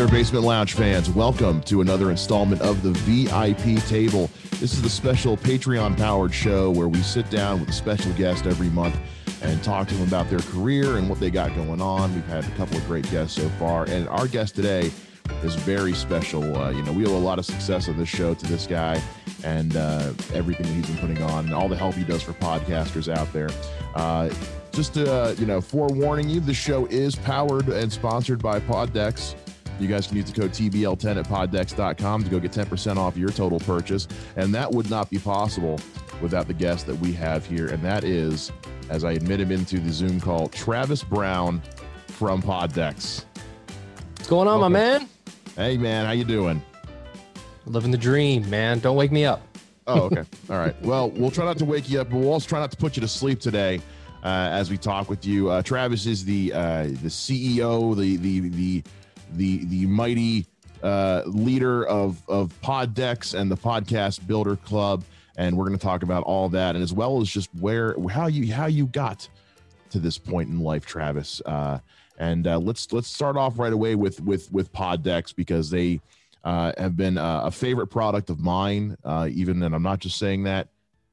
there, Basement Lounge fans. Welcome to another installment of the VIP Table. This is the special Patreon powered show where we sit down with a special guest every month and talk to them about their career and what they got going on. We've had a couple of great guests so far, and our guest today is very special. Uh, you know, we owe a lot of success on this show to this guy and uh, everything that he's been putting on and all the help he does for podcasters out there. Uh, just to, uh, you know, forewarning you, the show is powered and sponsored by PodDecks. You guys can use the code TBL10 at poddecks.com to go get 10% off your total purchase. And that would not be possible without the guest that we have here. And that is, as I admit him into the Zoom call, Travis Brown from PodDecks. What's going on, okay. my man? Hey, man. How you doing? Living the dream, man. Don't wake me up. oh, okay. All right. Well, we'll try not to wake you up, but we'll also try not to put you to sleep today uh, as we talk with you. Uh, Travis is the uh, the CEO, the the the the the mighty uh, leader of of pod decks and the Podcast Builder Club, and we're going to talk about all that, and as well as just where how you how you got to this point in life, Travis. Uh, and uh, let's let's start off right away with with with pod decks because they uh, have been a favorite product of mine. Uh, even and I'm not just saying that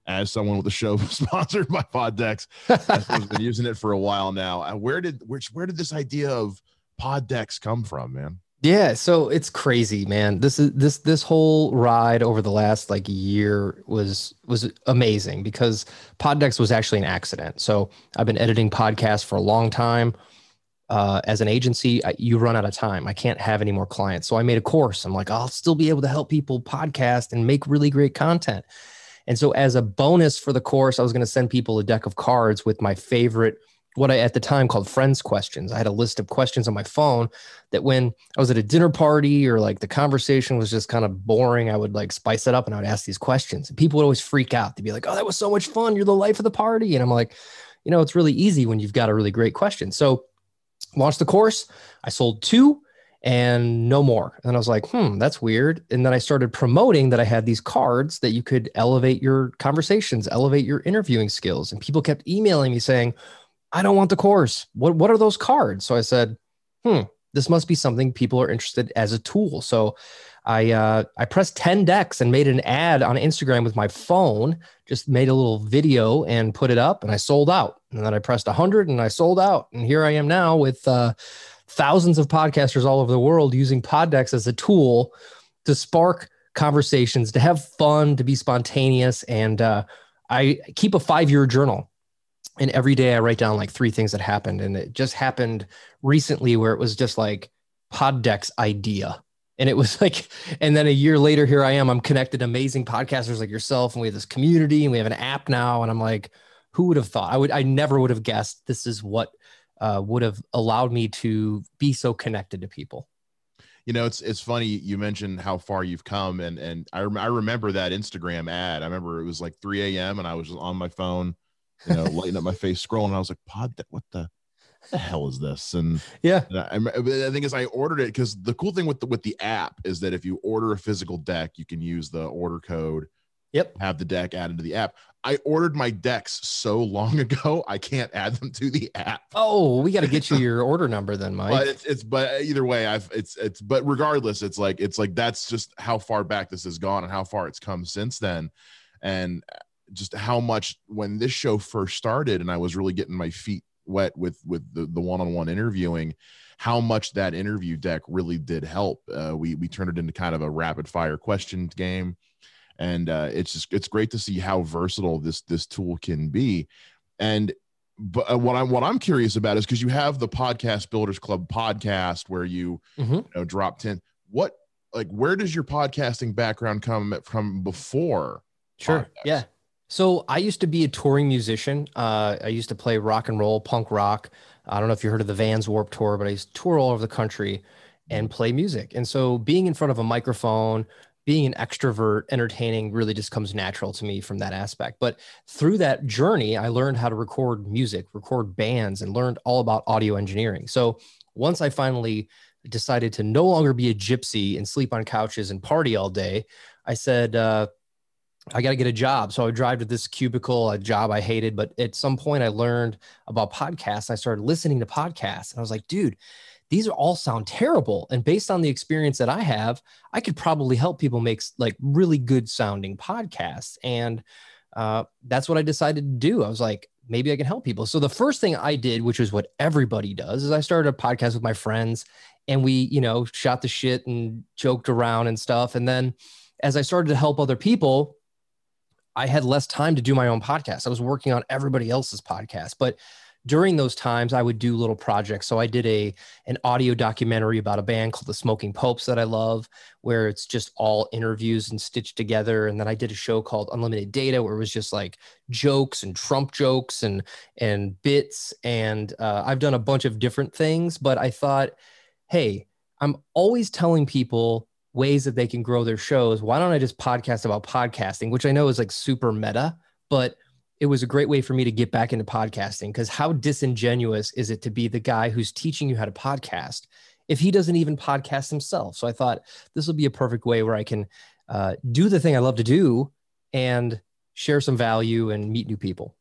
as someone with a show sponsored by PodDecks. I've been using it for a while now. Uh, where did which where did this idea of PodDecks come from, man? Yeah, so it's crazy, man. This is this this whole ride over the last like year was was amazing because PodDecks was actually an accident. So I've been editing podcasts for a long time. Uh, as an agency, I, you run out of time. I can't have any more clients. So I made a course. I'm like, I'll still be able to help people podcast and make really great content. And so, as a bonus for the course, I was going to send people a deck of cards with my favorite what I at the time called friends questions. I had a list of questions on my phone that when I was at a dinner party or like the conversation was just kind of boring, I would like spice it up and I would ask these questions. And people would always freak out. They'd be like, "Oh, that was so much fun. You're the life of the party." And I'm like, you know, it's really easy when you've got a really great question. So, launched the course. I sold two and no more. And I was like, hmm, that's weird. And then I started promoting that I had these cards that you could elevate your conversations, elevate your interviewing skills. And people kept emailing me saying, I don't want the course. What what are those cards? So I said, hmm, this must be something people are interested as a tool. So I uh, I pressed 10 decks and made an ad on Instagram with my phone, just made a little video and put it up and I sold out. And then I pressed 100 and I sold out. And here I am now with uh, thousands of podcasters all over the world using PodDecks as a tool to spark conversations, to have fun, to be spontaneous. And uh, I keep a five year journal and every day I write down like three things that happened. And it just happened recently where it was just like PodDecks idea. And it was like, and then a year later, here I am. I'm connected to amazing podcasters like yourself, and we have this community, and we have an app now. And I'm like, who would have thought? I would, I never would have guessed this is what uh, would have allowed me to be so connected to people. You know, it's it's funny you mentioned how far you've come, and and I rem- I remember that Instagram ad. I remember it was like 3 a.m. and I was on my phone you know, lighting up my face, scrolling. And I was like, pod, what the, what the hell is this? And yeah, and I, I think as I ordered it, because the cool thing with the with the app is that if you order a physical deck, you can use the order code. Yep. Have the deck added to the app. I ordered my decks so long ago, I can't add them to the app. Oh, we got to get you your order number then, Mike. But it's, it's but either way, I've it's it's but regardless, it's like it's like that's just how far back this has gone and how far it's come since then. And just how much when this show first started and I was really getting my feet wet with with the, the one-on-one interviewing how much that interview deck really did help. Uh, we we turned it into kind of a rapid fire question game. And uh, it's just it's great to see how versatile this this tool can be. And but uh, what I'm what I'm curious about is because you have the podcast builders club podcast where you, mm-hmm. you know drop 10 what like where does your podcasting background come from before sure. Podcast? yeah so I used to be a touring musician. Uh, I used to play rock and roll, punk rock. I don't know if you heard of the Vans Warp Tour, but I used to tour all over the country and play music. And so being in front of a microphone, being an extrovert, entertaining really just comes natural to me from that aspect. But through that journey, I learned how to record music, record bands, and learned all about audio engineering. So once I finally decided to no longer be a gypsy and sleep on couches and party all day, I said, uh, I got to get a job. So I would drive to this cubicle, a job I hated. But at some point, I learned about podcasts. I started listening to podcasts, and I was like, dude, these are all sound terrible. And based on the experience that I have, I could probably help people make like really good sounding podcasts. And uh, that's what I decided to do. I was like, maybe I can help people. So the first thing I did, which is what everybody does, is I started a podcast with my friends and we, you know, shot the shit and joked around and stuff. And then as I started to help other people, I had less time to do my own podcast. I was working on everybody else's podcast, but during those times I would do little projects. So I did a an audio documentary about a band called the Smoking Popes that I love, where it's just all interviews and stitched together. And then I did a show called Unlimited Data, where it was just like jokes and Trump jokes and and bits. And uh, I've done a bunch of different things, but I thought, hey, I'm always telling people ways that they can grow their shows. Why don't I just podcast about podcasting, which I know is like super meta, but it was a great way for me to get back into podcasting because how disingenuous is it to be the guy who's teaching you how to podcast if he doesn't even podcast himself? So I thought this will be a perfect way where I can uh, do the thing I love to do and share some value and meet new people.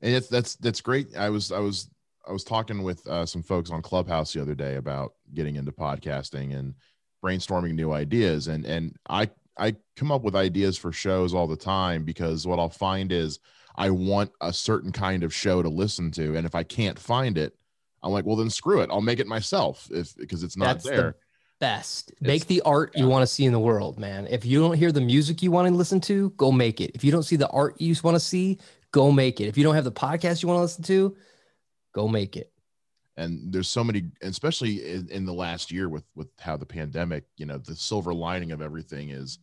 And it's, that's that's great. I was I was I was talking with uh, some folks on Clubhouse the other day about getting into podcasting and brainstorming new ideas and and I I come up with ideas for shows all the time because what I'll find is I want a certain kind of show to listen to and if I can't find it I'm like well then screw it I'll make it myself if because it's not That's there. The best. make the art yeah. you want to see in the world, man. If you don't hear the music you want to listen to, go make it. If you don't see the art you want to see, go make it. If you don't have the podcast you want to listen to, go make it and there's so many especially in, in, the last year with with how the pandemic you know the silver lining of everything is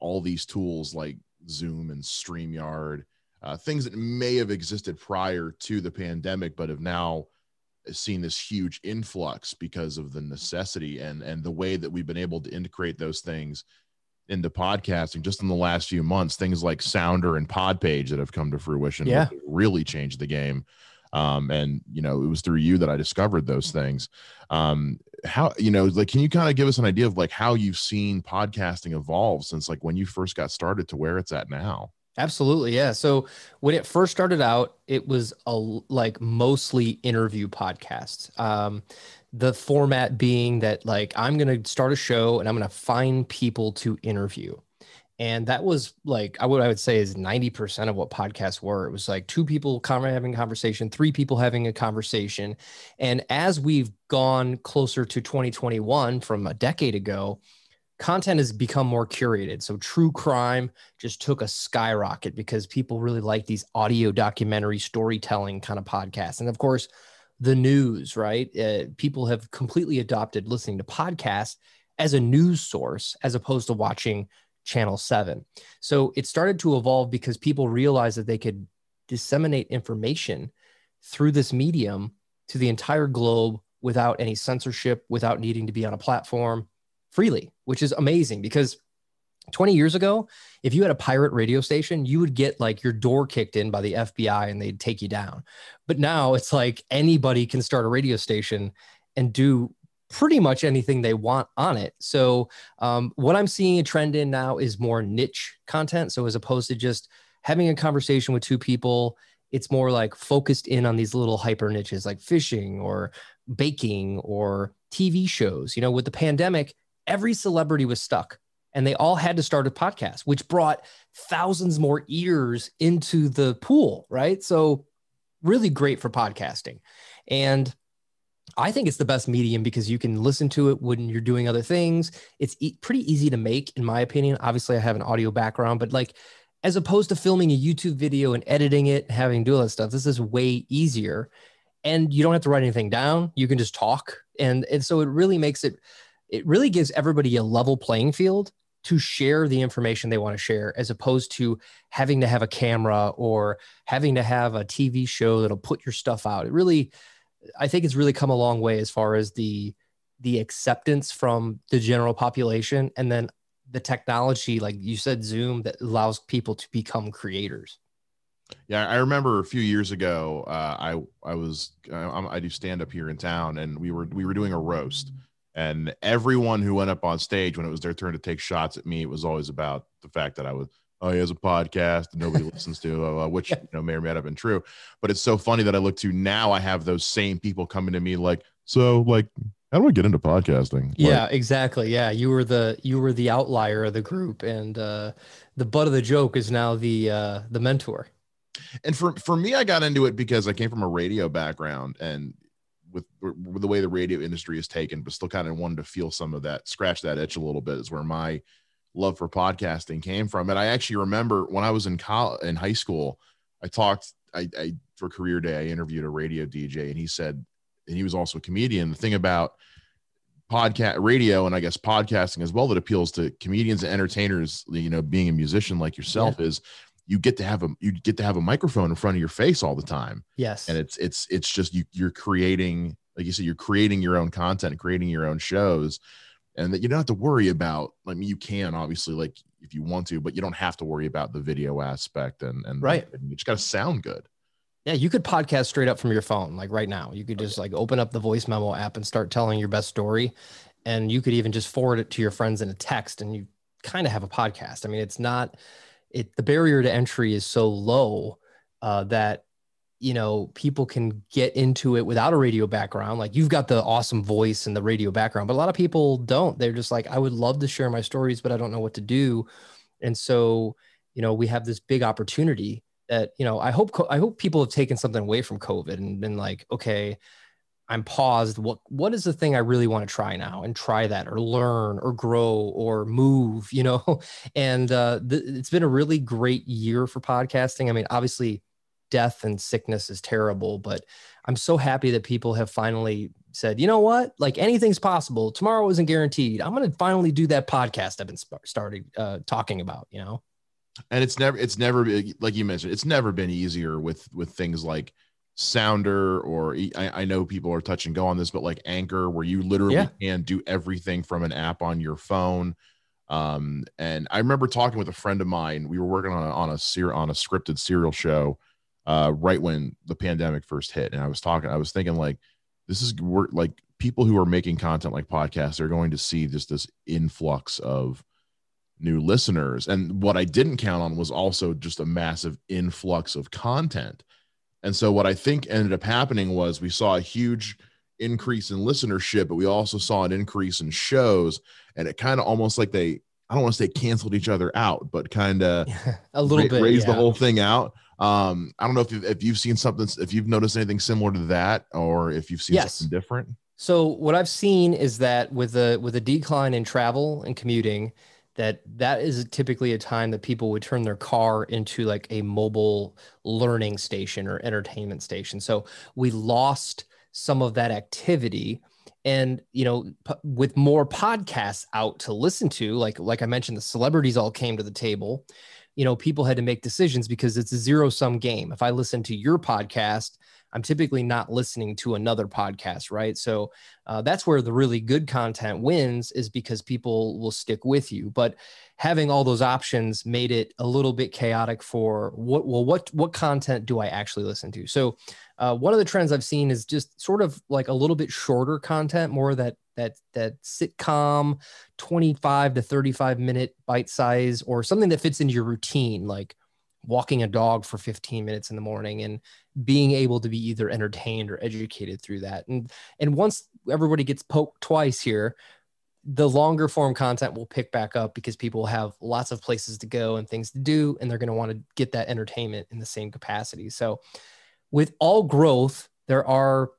all these tools like zoom and streamyard uh, things that may have existed prior to the pandemic but have now seen this huge influx because of the necessity and and the way that we've been able to integrate those things into podcasting just in the last few months. Things like sounder and podpage that have come to fruition yeah. really changed the game um, and you know it was through you that i discovered those things um, how you know like can you kind of give us an idea of like how you've seen podcasting evolve since like when you first got started to where it's at now Absolutely. Yeah. So when it first started out, it was a like mostly interview podcasts. Um, the format being that like I'm going to start a show and I'm going to find people to interview and that was like I would I would say is 90% of what podcasts were. It was like two people having a conversation, three people having a conversation. And as we've gone closer to 2021 from a decade ago, content has become more curated. So true crime just took a skyrocket because people really like these audio documentary storytelling kind of podcasts. And of course, the news, right? Uh, people have completely adopted listening to podcasts as a news source as opposed to watching channel 7 so it started to evolve because people realized that they could disseminate information through this medium to the entire globe without any censorship without needing to be on a platform freely which is amazing because 20 years ago if you had a pirate radio station you would get like your door kicked in by the FBI and they'd take you down. But now it's like anybody can start a radio station and do pretty much anything they want on it. So um, what I'm seeing a trend in now is more niche content. So as opposed to just having a conversation with two people, it's more like focused in on these little hyper niches like fishing or baking or TV shows. You know, with the pandemic, every celebrity was stuck and they all had to start a podcast, which brought thousands more ears into the pool, right? So really great for podcasting. And I think it's the best medium because you can listen to it when you're doing other things. It's e- pretty easy to make, in my opinion. Obviously, I have an audio background, but like as opposed to filming a YouTube video and editing it, having do all that stuff, this is way easier. And you don't have to write anything down. You can just talk. And, and so it really makes it, it really gives everybody a level playing field to share the information they want to share as opposed to having to have a camera or having to have a TV show that'll put your stuff out. It really, I think it's really come a long way as far as the the acceptance from the general population and then the technology like you said zoom that allows people to become creators. Yeah i remember a few years ago uh, i i was uh, i do stand up here in town and we were we were doing a roast and everyone who went up on stage when it was their turn to take shots at me it was always about the fact that i was oh, he has a podcast that nobody listens to, uh, which you know may or may not have been true. But it's so funny that I look to now. I have those same people coming to me like, So, like, how do I get into podcasting? Like, Yeah, exactly. Yeah, you were the you were the outlier of the group, and uh, the butt of the joke is now the uh, the mentor. and for for me, I got into it because I came from a radio background, and with, with the way the radio industry is taken, but still kind of wanted to feel some of that, scratch that itch a little bit, is where my love for podcasting came from. And I actually remember when I was in college, in high school, I talked, I, I for career day, I interviewed a radio DJ, and he said, and he was also a comedian. The thing about podcast radio and I guess podcasting as well that appeals to comedians and entertainers, you know, being a musician like yourself is you get to have a you get to have a microphone in front of your face all the time Yes. and it's it's it's just you you're creating like you said you're creating your own content creating your own shows and that you don't have to worry about i mean you can obviously like if you want to but you don't have to worry about the video aspect and and Right. and you just got to sound good Yeah, you could podcast straight up from your phone, like right now. You could just like open up the voice memo app and start telling your best story. And you could even just forward it to your friends in a text and you kind of have a podcast. I mean, it's not it the barrier to entry is so low uh, that you know people can get into it without a radio background. Like you've got the awesome voice and the radio background, but a lot of people don't. They're just like, I would love to share my stories, but I don't know what to do. And so, you know, we have this big opportunity that you know i hope i hope people have taken something away from covid and been like okay i'm paused what what is the thing i really want to try now and try that or learn or grow or move you know and uh th- it's been a really great year for podcasting i mean obviously death and sickness is terrible but i'm so happy that people have finally said you know what? Like anything's possible. Tomorrow isn't guaranteed. I'm going to finally do that podcast i've been started uh, talking about you know? And it's never it's never like you mentioned it's never been easier with with things like sounder or I know people are touch and go on this but like anchor where you literally Yeah. can do everything from an app on your phone. Um and i remember talking with a friend of mine. We were working on a on a ser- on a scripted serial show uh right when the pandemic first hit and i was talking i was thinking like this is we're like people who are making content like podcasts are going to see just this influx of new listeners. And what I didn't count on was also just a massive influx of content. And so what I think ended up happening was we saw a huge increase in listenership, but we also saw an increase in shows. And it kind of almost like they, I don't want to say canceled each other out, but kind of a little bit raised the whole thing out. Um, I don't know if you've, if you've seen something, if you've noticed anything similar to that, or if you've seen Yes. something different. So what I've seen is that with a with a decline in travel and commuting, that that is typically a time that people would turn their car into like a mobile learning station or entertainment station. So we lost some of that activity and you know p- with more podcasts out to listen to like like I mentioned the celebrities all came to the table you know people had to make decisions because it's a zero sum game. If i listen to your podcast i'm typically not listening to another podcast right? So uh, that's where the really good content wins is because people will stick with you. But having all those options made it a little bit chaotic for what well what what content do i actually listen to? So uh, one of the trends i've seen is just sort of like a little bit shorter content more that that that sitcom 25 to 35 minute bite size or something that fits into your routine like walking a dog for 15 minutes in the morning and being able to be either entertained or educated through that. And and once everybody gets poked twice here the longer form content will pick back up because people have lots of places to go and things to do and they're going to want to get that entertainment in the same capacity. So with all growth there are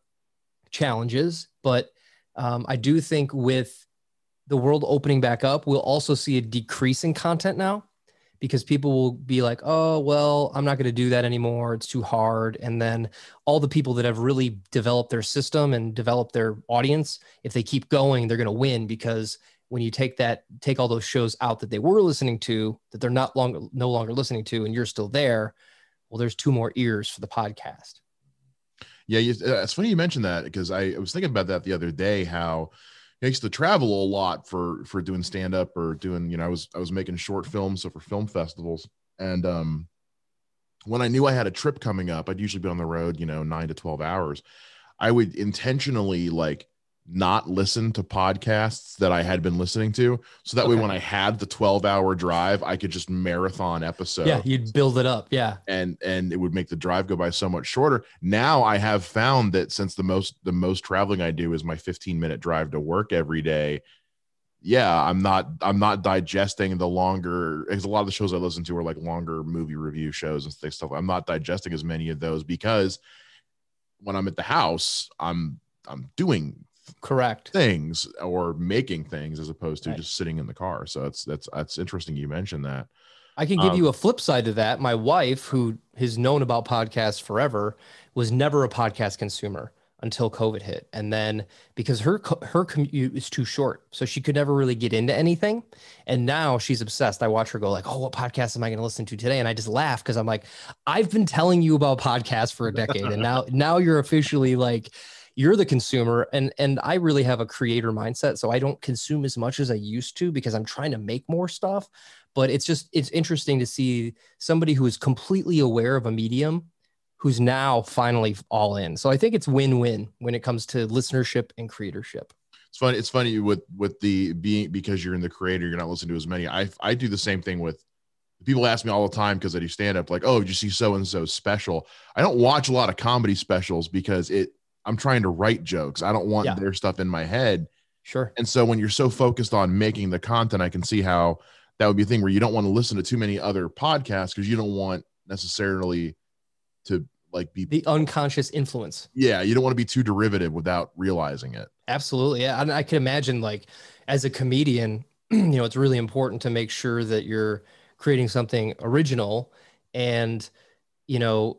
challenges but um, i do think with the world opening back up we'll also see a decrease in content now because people will be like, oh, well, I'm not going to do that anymore. It's too hard. And then all the people that have really developed their system and developed their audience, if they keep going, they're going to win because when you take that, take all those shows out that they were listening to, that they're not longer, no longer listening to, and you're still there, well, there's two more ears for the podcast. Yeah, uh, it's funny you mentioned that because I, I was thinking about that the other day. How I used to travel a lot for for doing stand up or doing you know I was I was making short films so for film festivals and um when I knew I had a trip coming up I'd usually be on the road you know nine to twelve hours I would intentionally like not listen to podcasts that I had been listening to. So that way, when I had the 12 hour drive, I could just marathon episode. yeah, you'd build it up. Yeah. and and it would make the drive go by so much shorter. Now I have found that since the most the most traveling I do is my 15 minute drive to work every day. Yeah, I'm not I'm not digesting the longer because a lot of the shows I listen to are like longer movie review shows and stuff. I'm not digesting as many of those because when I'm at the house, I'm I'm doing Correct. things or making things as opposed to Right. just sitting in the car. So that's that's that's interesting you mentioned that. I can give Um, you a flip side to that. My wife, who has known about podcasts forever, was never a podcast consumer until COVID hit, and then because her her commute is too short, so she could never really get into anything. And now she's obsessed. I watch her go like, "Oh, what podcast am I going to listen to today?" And I just laugh because I'm like, "I've been telling you about podcasts for a decade, and now now you're officially like." You're the consumer, and and I really have a creator mindset, so I don't consume as much as I used to because I'm trying to make more stuff but it's just it's interesting to see somebody who is completely aware of a medium who's now finally all in so i think it's win-win when it comes to listenership and creatorship It's funny. It's funny with with the being because you're in the creator, you're not listening to as many. I I do the same thing with people ask me all the time because I do stand up, like, oh, did you see so and so special? I don't watch a lot of comedy specials because it I'm trying to write jokes. I don't want Yeah. their stuff in my head. sure And so when you're so focused on making the content, I can see how that would be a thing where you don't want to listen to too many other podcasts because you don't want necessarily to like be the unconscious influence yeah, you don't want to be too derivative without realizing it. absolutely yeah and i can imagine like as a comedian you know it's really important to make sure that you're creating something original and you know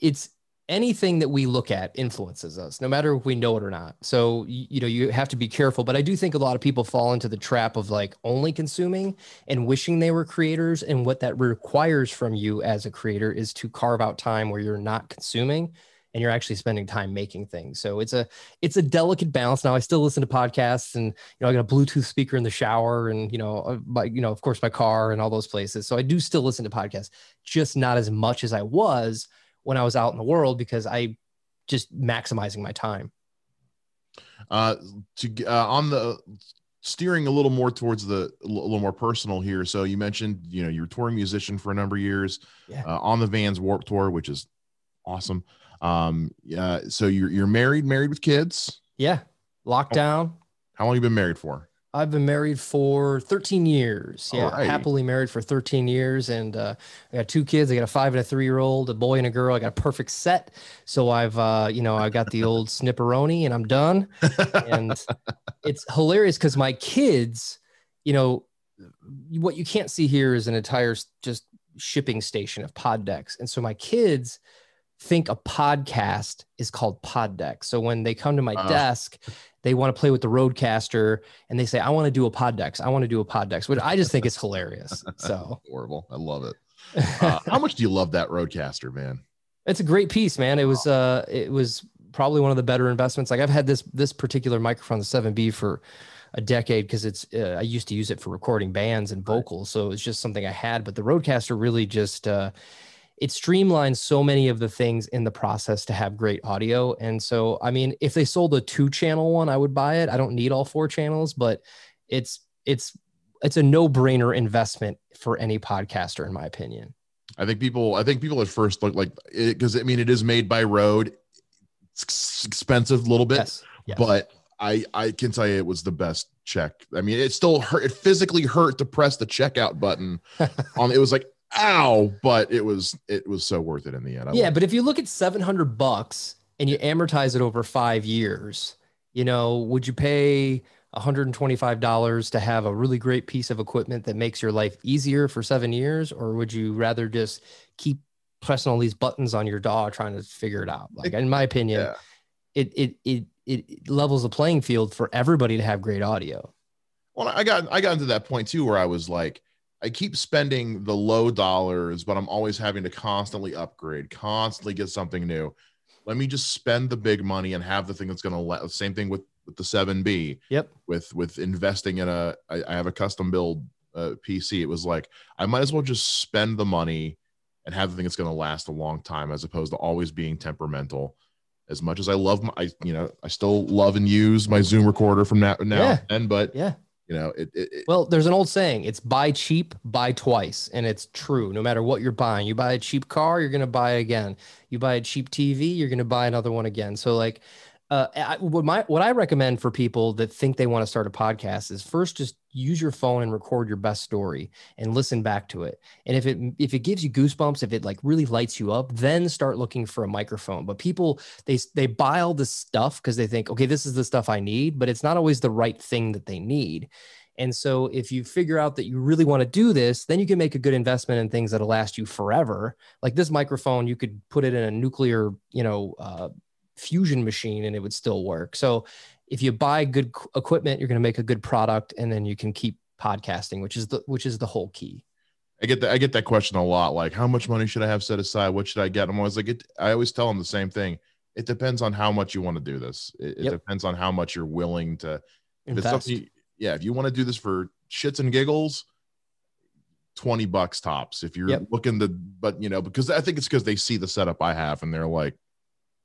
it's anything that we look at influences us no matter if we know it or not. So you know you have to be careful but i do think a lot of people fall into the trap of like only consuming and wishing they were creators and what that requires from you as a creator is to carve out time where you're not consuming and you're actually spending time making things. So it's a it's a delicate balance. Now i still listen to podcasts and you know i got a bluetooth speaker in the shower and you know uh, my you know of course my car and all those places. So i do still listen to podcasts just not as much as i was when i was out in the world because i just maximizing my time. Uh to uh, on the steering a little more towards the a little more personal here. So you mentioned you know you're touring musician for a number of years Yeah. uh, on the vans warp tour which is awesome. Um yeah so you're you're married married with kids? Yeah. Lockdown how long you been married for I've been married for 13 years. Yeah, Alrighty. happily married for 13 years, and uh, I got two kids. I got a five and a three year old, a boy and a girl. I got a perfect set. So I've, uh, you know, I got the old snipperoni, and I'm done. And it's hilarious because my kids, you know, what you can't see here is an entire just shipping station of pod decks, and so my kids think a podcast is called pod deck. So when they come to my Uh. desk, they want to play with the RodeCaster and they say, I want to do a pod decks. I want to do a pod decks, which I just think is hilarious. So horrible i love it uh, how much do you love that RodeCaster man it's a great piece, man. It was, uh, it was probably one of the better investments. Like I've had this, this particular microphone, the 7B for a decade because it's, uh, I used to use it for recording bands and vocals. So it's just something I had, but the RodeCaster really just, uh, it streamlines so many of the things in the process to have great audio. And so, I mean, if they sold a two channel one, I would buy it. I don't need all four channels, but it's, it's, it's a no brainer investment for any podcaster, in my opinion. i think people i think people at first look like because i mean it is made by Rode it's expensive a little bit Yes. yes. but I I can tell you it was the best check. I mean, it still hurt. It physically hurt to press the checkout button. on it was like ow, but it was it was so worth it in the end. I yeah, but if you look at 700 bucks and you amortize it over five years, you know, would you pay $125 to have a really great piece of equipment that makes your life easier for seven years? Or would you rather just keep pressing all these buttons on your dog trying to figure it out? Like, in my opinion, Yeah. it, it, it, it levels the playing field for everybody to have great audio. Well, I got I got into that point too where I was like, I keep spending the low dollars, but I'm always having to constantly upgrade, constantly get something new. Let me just spend the big money and have the thing that's going to let. Same thing with with the 7B. Yep. With with investing in a, I, I have a custom build uh, PC. It was like I might as well just spend the money and have the thing that's going to last a long time, as opposed to always being temperamental. as much as I love my, I, you know, I still love and use my Zoom recorder from now, now Yeah. and but Yeah. You know, it, it, it Well, there's an old saying, it's buy cheap, buy twice. And it's true. No matter what you're buying, you buy a cheap car, you're going to buy again. You buy a cheap TV, you're going to buy another one again. So like uh, I, what my what I recommend for people that think they want to start a podcast is first just use your phone and record your best story and listen back to it. And if it if it gives you goosebumps, if it like really lights you up, then start looking for a microphone. But people they they buy all this stuff because they think, okay, this is the stuff I need, but it's not always the right thing that they need. And so if you figure out that you really want to do this, then you can make a good investment in things that'll last you forever. Like this microphone, you could put it in a nuclear, you know, uh, fusion machine and it would still work. So if you buy good equipment, you're going to make a good product and then you can keep podcasting, which is the which is the whole key. I get that I get that question a lot. Like, how much money should I have set aside? What should I get? I'm always like, it, I always tell them the same thing. It depends on how much you want to do this. It, it Yep. depends on how much you're willing to. Invest. you- yeah. If you want to do this for shits and giggles, twenty bucks tops. If you're Yep. looking to, but you know, because I think it's because they see the setup I have and they're like,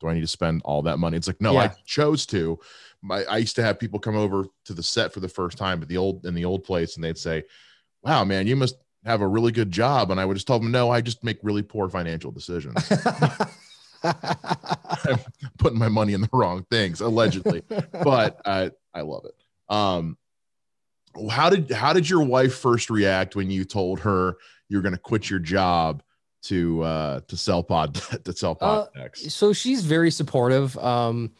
do I need to spend all that money? It's like, no, I chose to. My I used to have people come over to the set for the first time at the old in the old place, and they'd say, "Wow, man, you must have a really good job." And I would just tell them, "No, I just make really poor financial decisions, I'm putting my money in the wrong things, allegedly." but I I love it. Um, how did how did your wife first react when you told her you're going to quit your job to uh to sell pod to sell Uh, podcasts? so she's very supportive. Um,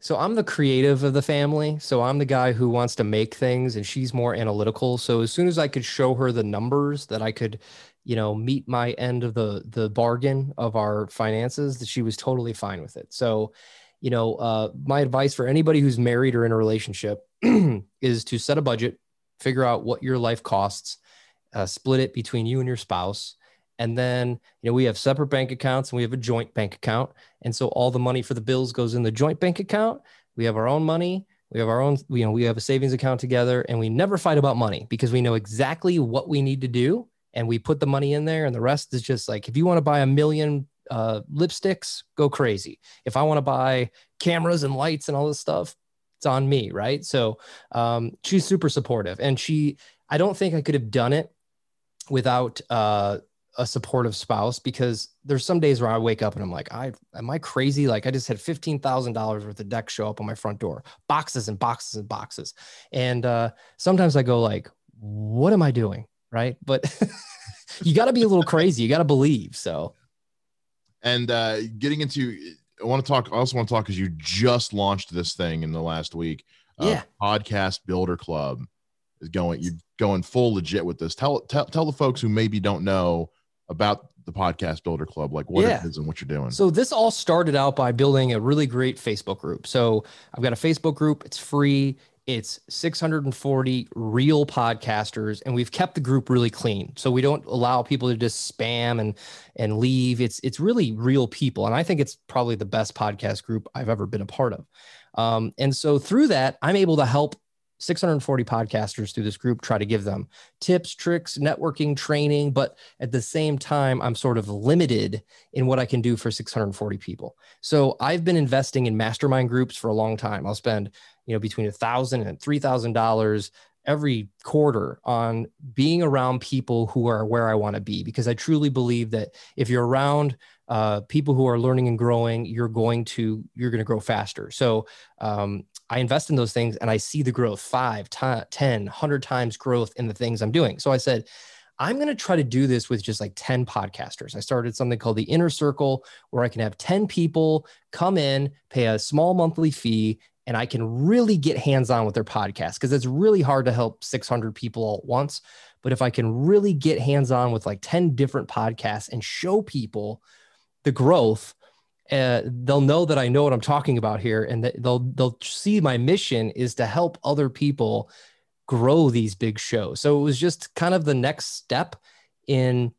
so I'm the creative of the family. So I'm the guy who wants to make things, and she's more analytical. So as soon as I could show her the numbers that I could, you know, meet my end of the the bargain of our finances, that she was totally fine with it. So, you know, uh, my advice for anybody who's married or in a relationship is to set a budget, figure out what your life costs, uh, split it between you and your spouse. And then, you know, we have separate bank accounts and we have a joint bank account. And so all the money for the bills goes in the joint bank account. We have our own money. We have our own, you know, we have a savings account together and we never fight about money because we know exactly what we need to do. And we put the money in there and the rest is just like, if you want to buy a million uh, lipsticks, go crazy. If I want to buy cameras and lights and all this stuff, it's on me. Right. So um, she's super supportive and she, I don't think I could have done it without uh, a supportive spouse because there's some days where I wake up and I'm like, I am I crazy? Like I just had fifteen thousand dollars worth of deck show up on my front door, boxes and boxes and boxes, and uh, sometimes I go like, what am I doing? Right, but you got to be a little crazy. You got to believe. So And uh, getting into, I want to talk. I also want to talk because you just launched this thing in the last week. Uh, Yeah. Podcast Builder Club is going. You're going full legit with this. Tell tell tell the folks who maybe don't know about the Podcast Builder Club, like what Yeah. it is and what you're doing. So this all started out by building a really great Facebook group. So I've got a Facebook group. It's free. It's 640 real podcasters, and we've kept the group really clean. So we don't allow people to just spam and and leave. It's it's really real people, and I think it's probably the best podcast group I've ever been a part of. Um, and so through that, I'm able to help 640 podcasters through this group try to give them tips, tricks, networking, training, but at the same time, I'm sort of limited in what I can do for 640 people. So I've been investing in mastermind groups for a long time. I'll spend, you know, between a thousand and three thousand dollars every quarter on being around people who are where I want to be because I truly believe that if you're around uh, people who are learning and growing, you're going to you're going to grow faster. So um, I invest in those things and I see the growth five, ti- 10, 100 times growth in the things I'm doing. So I said, I'm going to try to do this with just like 10 podcasters. I started something called the Inner Circle where I can have 10 people come in, pay a small monthly fee, and I can really get hands on with their podcast because it's really hard to help 600 people all at once. But if I can really get hands on with like 10 different podcasts and show people the growth, uh, they'll know that I know what I'm talking about here, and that they'll they'll see my mission is to help other people grow these big shows. So it was just kind of the next step in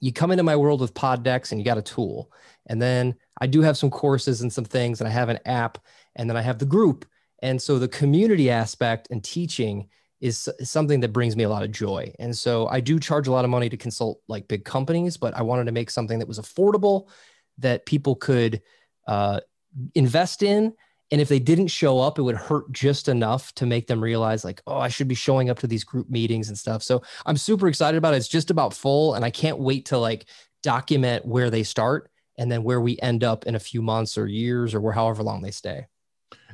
you come into my world with pod decks and you got a tool. And then I do have some courses and some things, and I have an app, and then I have the group. And so the community aspect and teaching is, something that brings me a lot of joy. And so I do charge a lot of money to consult like big companies, but I wanted to make something that was affordable that people could uh, invest in. And if they didn't show up it would hurt just enough to make them realize like oh i should be showing up to these group meetings and stuff. So i'm super excited about it. It's just about full and i can't wait to like document where they start and then where we end up in a few months or years or however long they stay.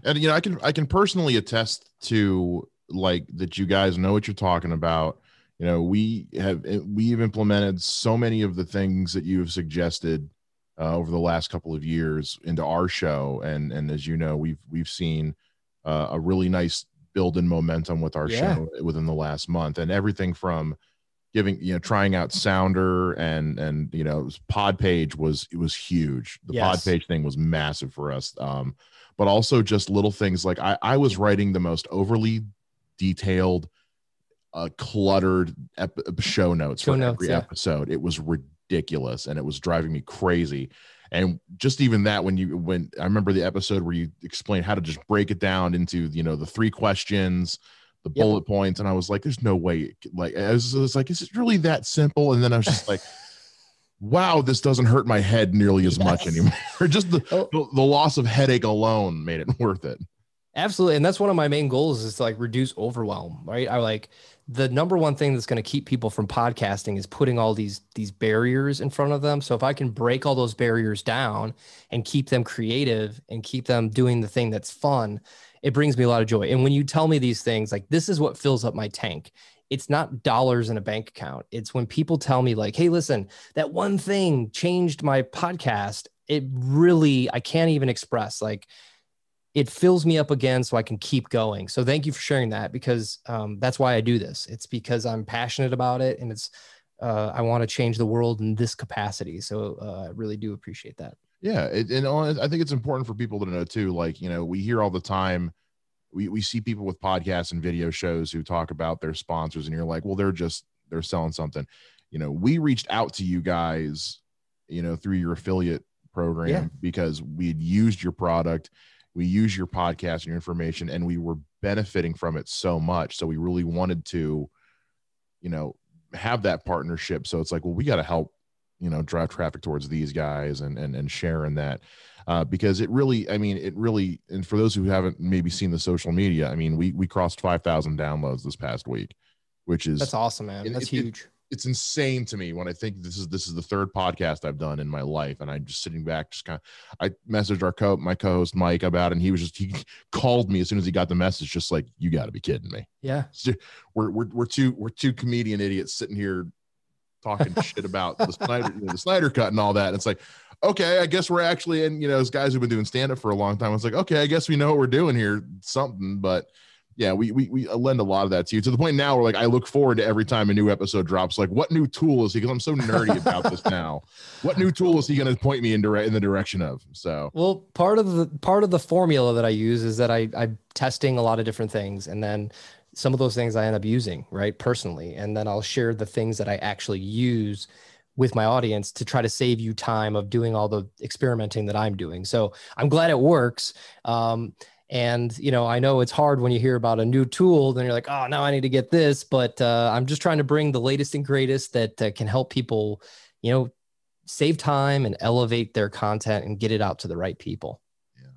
And you know i can i can personally attest to like that you guys know what you're talking about. You know we have we've implemented so many of the things that you have suggested uh, over the last couple of years into our show. And and as you know we've we've seen uh, a really nice build in momentum with our yeah. show within the last month. And everything from giving you know trying out sounder and and you know pod page was it was huge. The yes. pod page thing was massive for us. Um but also just little things like i i was writing the most overly detailed uh cluttered ep- show notes show for notes, every yeah. episode it was ridiculous and it was driving me crazy and just even that when you when i remember the episode where you explained how to just break it down into you know the three questions the yep. bullet points and i was like there's no way like i was, I was like is it really that simple and then i was just like wow this doesn't hurt my head nearly as yes. much anymore just the, oh. the, the loss of headache alone made it worth it absolutely and that's one of my main goals is to like reduce overwhelm right? I like the number one thing that's going to keep people from podcasting is putting all these these barriers in front of them. So if i can break all those barriers down and keep them creative and keep them doing the thing that's fun it brings me a lot of joy. And when you tell me these things like this is what fills up my tank. It's not dollars in a bank account. It's when people tell me like hey listen that one thing changed my podcast it really i can't even express like it fills me up again so I can keep going. So thank you for sharing that because um, that's why I do this. It's because I'm passionate about it and it's uh, I want to change the world in this capacity. So uh, I really do appreciate that. Yeah, it, and I think it's important for people to know too. Like you know, we hear all the time. We, we see people with podcasts and video shows who talk about their sponsors and you're like well they're just they're selling something you know we reached out to you guys you know through your affiliate program yeah. because we had used your product we use your podcast and your information and we were benefiting from it so much. So we really wanted to you know have that partnership. So it's like well we got to help you know drive traffic towards these guys and and, and share in that. Uh, because it really i mean it really and for those who haven't maybe seen the social media i mean we we crossed 5000 downloads this past week which is that's awesome man. that's it, huge. it, it's insane to me when I think this is this is the third podcast I've done in my life, and I'm just sitting back, just kind of. I messaged our co my co-host Mike about, it, and he was just he called me as soon as he got the message, just like you got to be kidding me. Yeah, we're we're we're two we're two comedian idiots sitting here talking shit about the Snyder you know, the Snyder cut and all that. And it's like, okay, I guess we're actually and you know as guys who've been doing stand up for a long time, it's like okay, I guess we know what we're doing here, something, but yeah, we, we we lend a lot of that to you to the point now where like I look forward to every time a new episode drops. Like, what new tool is he? Because I'm so nerdy about this now. What new tool is he going to point me in direct in the direction of? So, well, part of the part of the formula that I use is that I I'm testing a lot of different things, and then some of those things I end up using right personally, and then I'll share the things that I actually use with my audience to try to save you time of doing all the experimenting that I'm doing. So I'm glad it works. Um, and you know, I know it's hard when you hear about a new tool, then you're like, oh, now I need to get this. But uh, I'm just trying to bring the latest and greatest that uh, can help people, you know, save time and elevate their content and get it out to the right people. Yeah.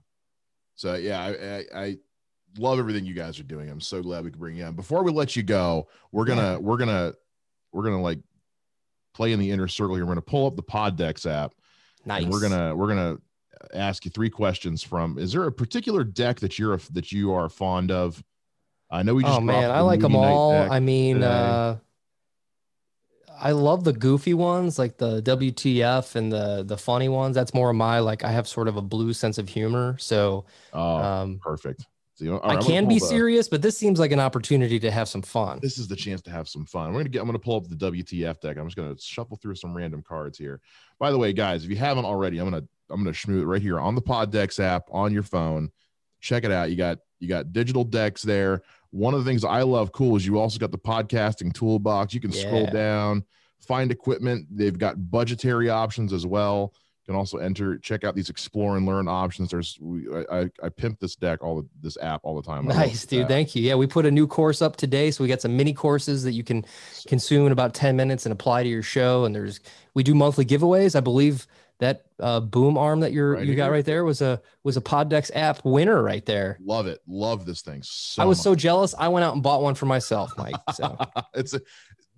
So yeah, I, I, I love everything you guys are doing. I'm so glad we could bring you on. Before we let you go, we're gonna we're gonna we're gonna like play in the inner circle here. We're gonna pull up the Poddecks app. Nice. we're gonna we're gonna ask you three questions from. Is there a particular deck that you're a, that you are fond of? I know we just. Oh man, I like them all. I mean, uh, I love the goofy ones, like the WTF and the the funny ones. That's more of my like. I have sort of a blue sense of humor, so. Oh, um, perfect. So, right, I can be the, serious, but this seems like an opportunity to have some fun. This is the chance to have some fun. We're gonna get. I'm gonna pull up the WTF deck. I'm just gonna shuffle through some random cards here. By the way, guys, if you haven't already, I'm gonna I'm gonna schmoo it right here on the Poddecks app on your phone. Check it out. You got you got digital decks there. One of the things I love cool is you also got the podcasting toolbox. You can yeah. scroll down, find equipment. They've got budgetary options as well. You can also enter, check out these explore and learn options. There's I, I, I pimp this deck all the, this app all the time. Nice, dude. App. Thank you. Yeah, we put a new course up today, so we got some mini courses that you can consume in about 10 minutes and apply to your show. And there's we do monthly giveaways. I believe that uh, boom arm that you're Right you got here. right there was a was a PodDecks app winner right there. Love it. Love this thing. So I was much. so jealous. I went out and bought one for myself, Mike. So it's a,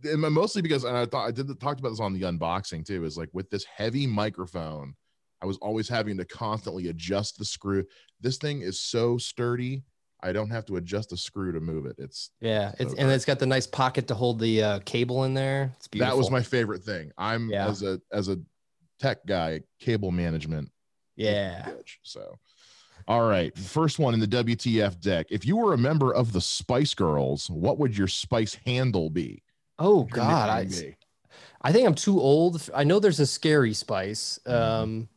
and mostly because and I thought I did talked about this on the unboxing too. Is like with this heavy microphone, I was always having to constantly adjust the screw. This thing is so sturdy. I don't have to adjust the screw to move it. It's yeah, it's and it's got the nice pocket to hold the uh, cable in there. It's beautiful. that was my favorite thing. I'm Yeah. as a as a tech guy, cable management. yeah. bitch. So, all right, first one in the WTF deck. If you were a member of the Spice Girls, what would your spice handle be? Oh God, I be? I think I'm too old. I know there's a scary spice, Mhm. um,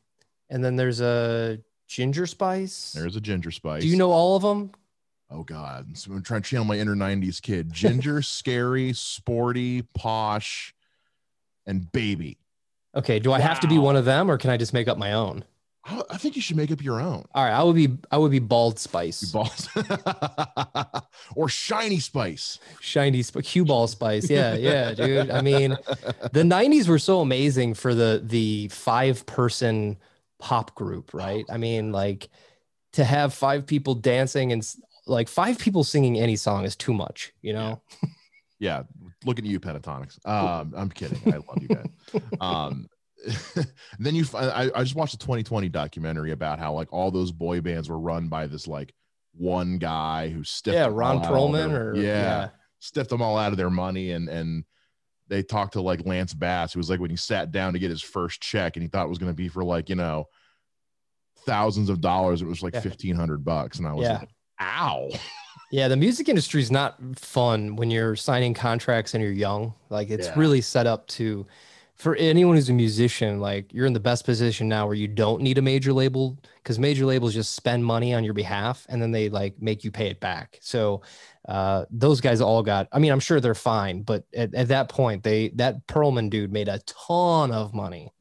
and then there's a ginger spice. There's a ginger spice. Do you know all of them? Oh God, so I'm trying to channel my inner '90s kid. Ginger, scary, sporty, posh, and baby. Okay. Do I have to be one of them, or can I just make up my own? I, think you should make up your own. All right, I would be I would be bald spice, You balls. or shiny spice. shiny sp- cue ball spice. Yeah, yeah, dude. I mean, the '90s were so amazing for the the five person pop group, right? Oh, I mean, like to have five people dancing and like five people singing any song is too much, you know? Yeah, look at you, Pentatonix. Um, I'm kidding. I love you guys. Um, then you, I, I just watched a 2020 documentary about how like all those boy bands were run by this like one guy who stiffed Yeah, Ron Perlman their- or yeah, stiffed them all out of their money and and they talked to like Lance Bass, who was like when he sat down to get his first check and he thought it was going to be for like you know thousands of dollars. It was like Yeah. fifteen hundred bucks, and I was Yeah. like, "Ow!" Yeah, the music industry is not fun when you're signing contracts and you're young. Like it's Yeah. really set up to for anyone who's a musician, like you're in the best position now where you don't need a major label because major labels just spend money on your behalf and then they like make you pay it back. So uh those guys all got I mean, I'm sure they're fine, but at, at that point they that Perlman dude made a ton of money.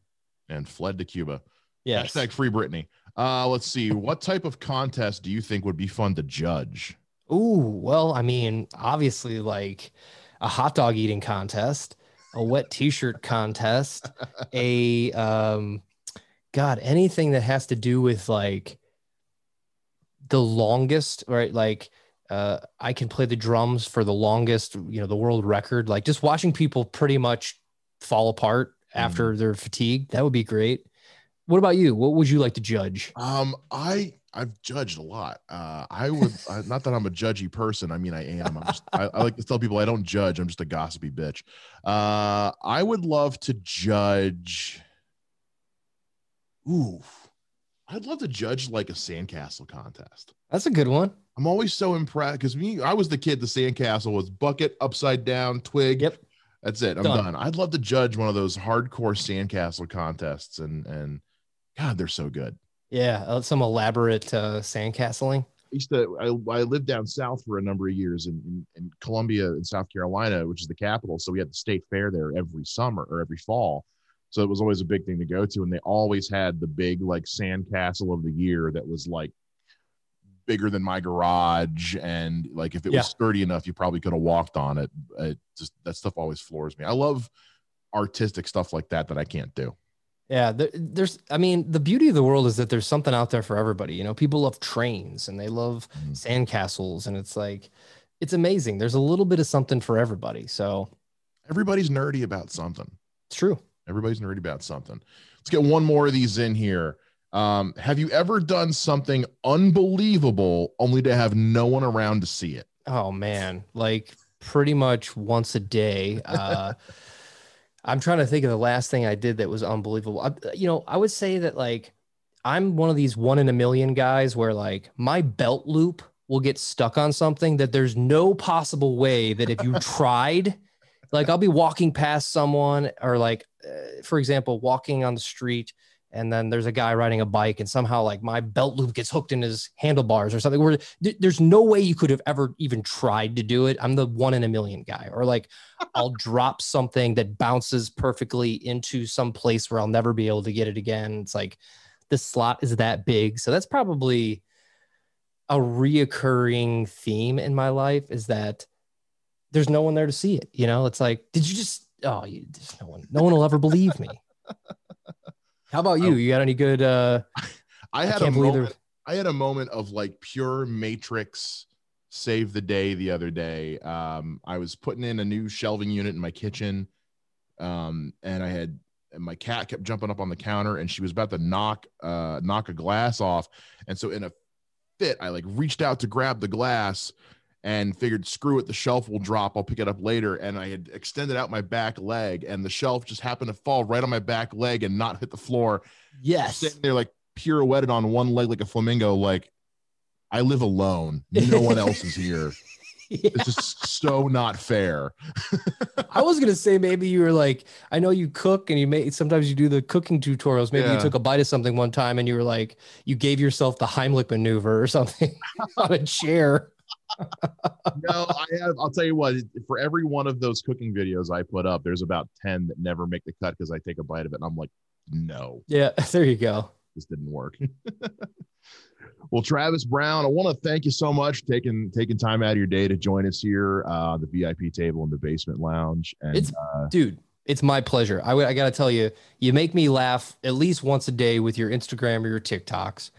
And fled to Cuba. Yes. Hashtag free Britney. Uh, let's see. What type of contest do you think would be fun to judge? Ooh, well, I mean, obviously, like a hot dog eating contest, a wet t-shirt contest, a um, God, anything that has to do with like the longest, right? Like, uh, I can play the drums for the longest, you know, the world record. Like, just watching people pretty much fall apart after they're fatigued. That would be great. What about you? What would you like to judge? Um, I I've judged a lot. Uh, I would uh, not that I'm a judgy person. I mean, I am. I'm just, I, I like to tell people I don't judge. I'm just a gossipy bitch. Uh, I would love to judge. Ooh, I'd love to judge like a sandcastle contest. That's a good one. I'm always so impressed because me, I was the kid. The sandcastle was bucket upside down, twig. Yep. That's it. I'm Done. done. I'd love to judge one of those hardcore sandcastle contests, and and God, they're so good. Yeah, uh, some elaborate uh, sandcastling. I used to I, I lived down south for a number of years in, in, in Columbia in South Carolina, which is the capital. So we had the state fair there every summer or every fall. So it was always a big thing to go to. And they always had the big like sand castle of the year that was like bigger than my garage. And like if it Yeah. was sturdy enough, you probably could have walked on it. It just that stuff always floors me. I love artistic stuff like that that I can't do. Yeah, there, there's. I mean, the beauty of the world is that there's something out there for everybody. You know, people love trains and they love Mhm. sandcastles, and it's like, it's amazing. There's a little bit of something for everybody. So Everybody's nerdy about something. it's true. Everybody's nerdy about something. Let's get one more of these in here. Um, have you ever done something unbelievable only to have no one around to see it? Oh man, like pretty much once a day. Uh, I'm trying to think of the last thing I did that was unbelievable. I, you know, I would say that like I'm one of these one in a million guys where like my belt loop will get stuck on something that there's no possible way that if you tried, like I'll be walking past someone or like, uh, for example, walking on the street and then there's a guy riding a bike and somehow like my belt loop gets hooked in his handlebars or something where th- there's no way you could have ever even tried to do it. I'm the one in a million guy or like i'll drop something that bounces perfectly into some place where i'll never be able to get it again. It's like the slot is that big. So that's probably a reoccurring theme in my life is that there's no one there to see it you know? It's like did you just oh you, there's no one no one will ever believe me How about you? You got any good? uh I had a moment. there- I had a moment of like pure Matrix save the day the other day. Um, I was putting in a new shelving unit in my kitchen, um, and I had and my cat kept jumping up on the counter, and she was about to knock uh, knock a glass off, and so in a fit, I like reached out to grab the glass. And figured, screw it, the shelf will drop. I'll pick it up later. And I had extended out my back leg, and the shelf just happened to fall right on my back leg and not hit the floor Yes. sitting there like pirouetted on one leg like a flamingo like i live alone no one else is here Yeah. it's just so not fair I was gonna say maybe you were like, I know you cook and you make sometimes you do the cooking tutorials. Maybe Yeah. you took a bite of something one time and you were like, you gave yourself the Heimlich maneuver or something on a chair. No i have i'll tell you what for every one of those cooking videos i put up there's about 10 that never make the cut because i take a bite of it and i'm like no Yeah, there you go. this didn't work well travis brown i want to thank you so much for taking taking time out of your day to join us here uh the vip table in the basement lounge and It's uh, dude, it's my pleasure. I, I gotta tell you, you make me laugh at least once a day with your Instagram or your TikToks.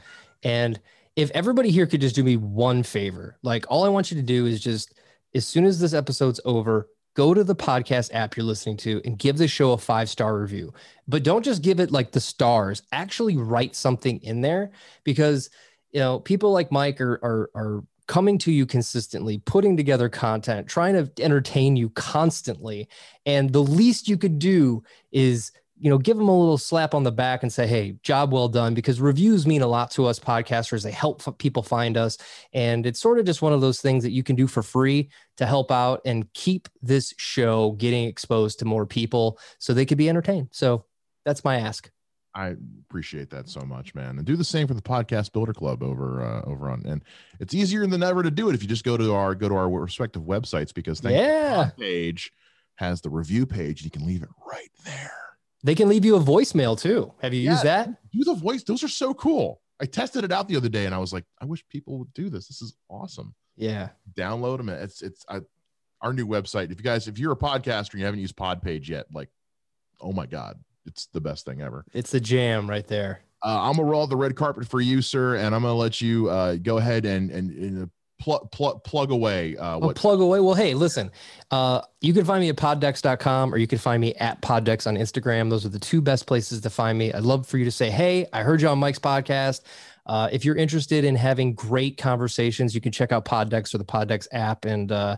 And if everybody here could just do me one favor, like all I want you to do is just as soon as this episode's over, go to the podcast app you're listening to and give the show a five star review. But don't just give it like the stars, actually write something in there because you know people like Mike are are are coming to you consistently, putting together content, trying to entertain you constantly. And the least you could do is, you know, give them a little slap on the back and say, hey, job well done, because reviews mean a lot to us podcasters. They help people find us. And it's sort of just one of those things that you can do for free to help out and keep this show getting exposed to more people so they could be entertained. So that's my ask. I appreciate that so much, man. And do the same for the podcast builder club over uh, over on and it's easier than ever to do it if you just go to our go to our respective websites because thank yeah. page has the review page. You can leave it right there. They can leave you a voicemail too. Have you Yeah. used that? Do the voice, those are so cool. I tested it out the other day and I was like, I wish people would do this. This is awesome. Yeah. Download them. It's it's I, our new website. If you guys, if you're a podcaster and you haven't used Podpage yet, like, oh my God, it's the best thing ever. It's the jam right there. Uh, I'm gonna roll the red carpet for you, sir, and I'm gonna let you uh, go ahead and and, and plug plug plug away. Uh, what plug away. Well, hey, listen, uh, you can find me at poddecks.com or you can find me at poddecks on Instagram. Those are the two best places to find me. I'd love for you to say, hey, I heard you on Mike's podcast. Uh, if you're interested in having great conversations, you can check out PodDecks or the PodDecks app. And uh,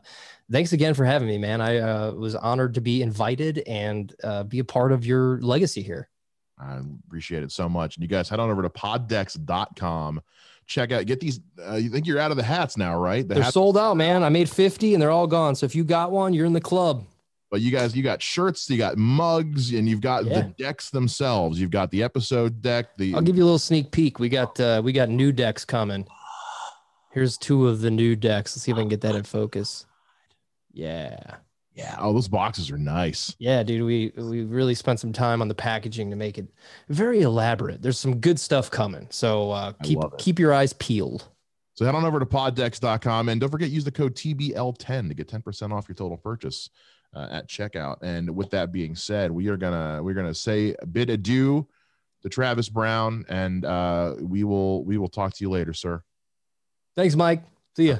thanks again for having me, man. I uh, was honored to be invited and uh, be a part of your legacy here. I appreciate it so much. And you guys head on over to poddecks.com. Check out, get these. Uh, you think you're out of the hats now, right? The They're hats, sold out, man. I made 50 and they're all gone. So if you got one, you're in the club. but you guys, you got shirts, you got mugs, and you've got Yeah. the decks themselves. You've got the episode deck. The I'll give you a little sneak peek. We got uh, we got new decks coming. Here's two of the new decks. Let's see if I can get that in focus. Yeah. Yeah. Oh, those boxes are nice. Yeah, dude, we we really spent some time on the packaging to make it very elaborate. There's some good stuff coming. So uh, keep keep your eyes peeled. So head on over to poddecks.com and don't forget use the code TBL10 to get 10% off your total purchase uh, at checkout. And with that being said, we are gonna we're gonna say a bid adieu to Travis Brown, and uh, we will we will talk to you later, sir. Thanks, Mike. See ya.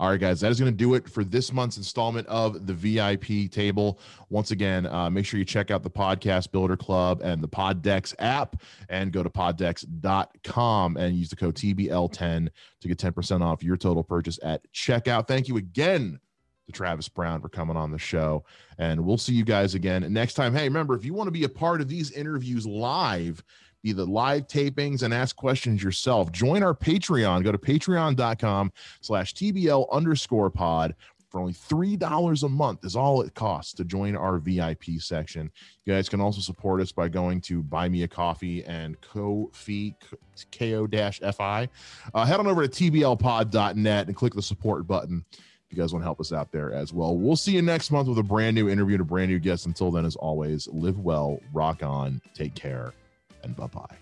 All right, guys, that is going to do it for this month's installment of the VIP table. Once again, uh, make sure you check out the Podcast Builder Club and the PodDecks app and go to poddecks.com and use the code TBL10 to get 10% off your total purchase at checkout. Thank you again to Travis Brown for coming on the show. And we'll see you guys again next time. Hey, remember, if you want to be a part of these interviews live, be the live tapings and ask questions yourself. Join our Patreon. Go to patreon.com slash TBL underscore pod for only $3 a month is all it costs to join our VIP section. You guys can also support us by going to buy me a coffee and Ko-fi, K-O-F-I. Uh, head on over to tblpod.net and click the support button if you guys want to help us out there as well. We'll see you next month with a brand new interview and a brand new guest. Until then, as always, live well, rock on, take care, and bye bye.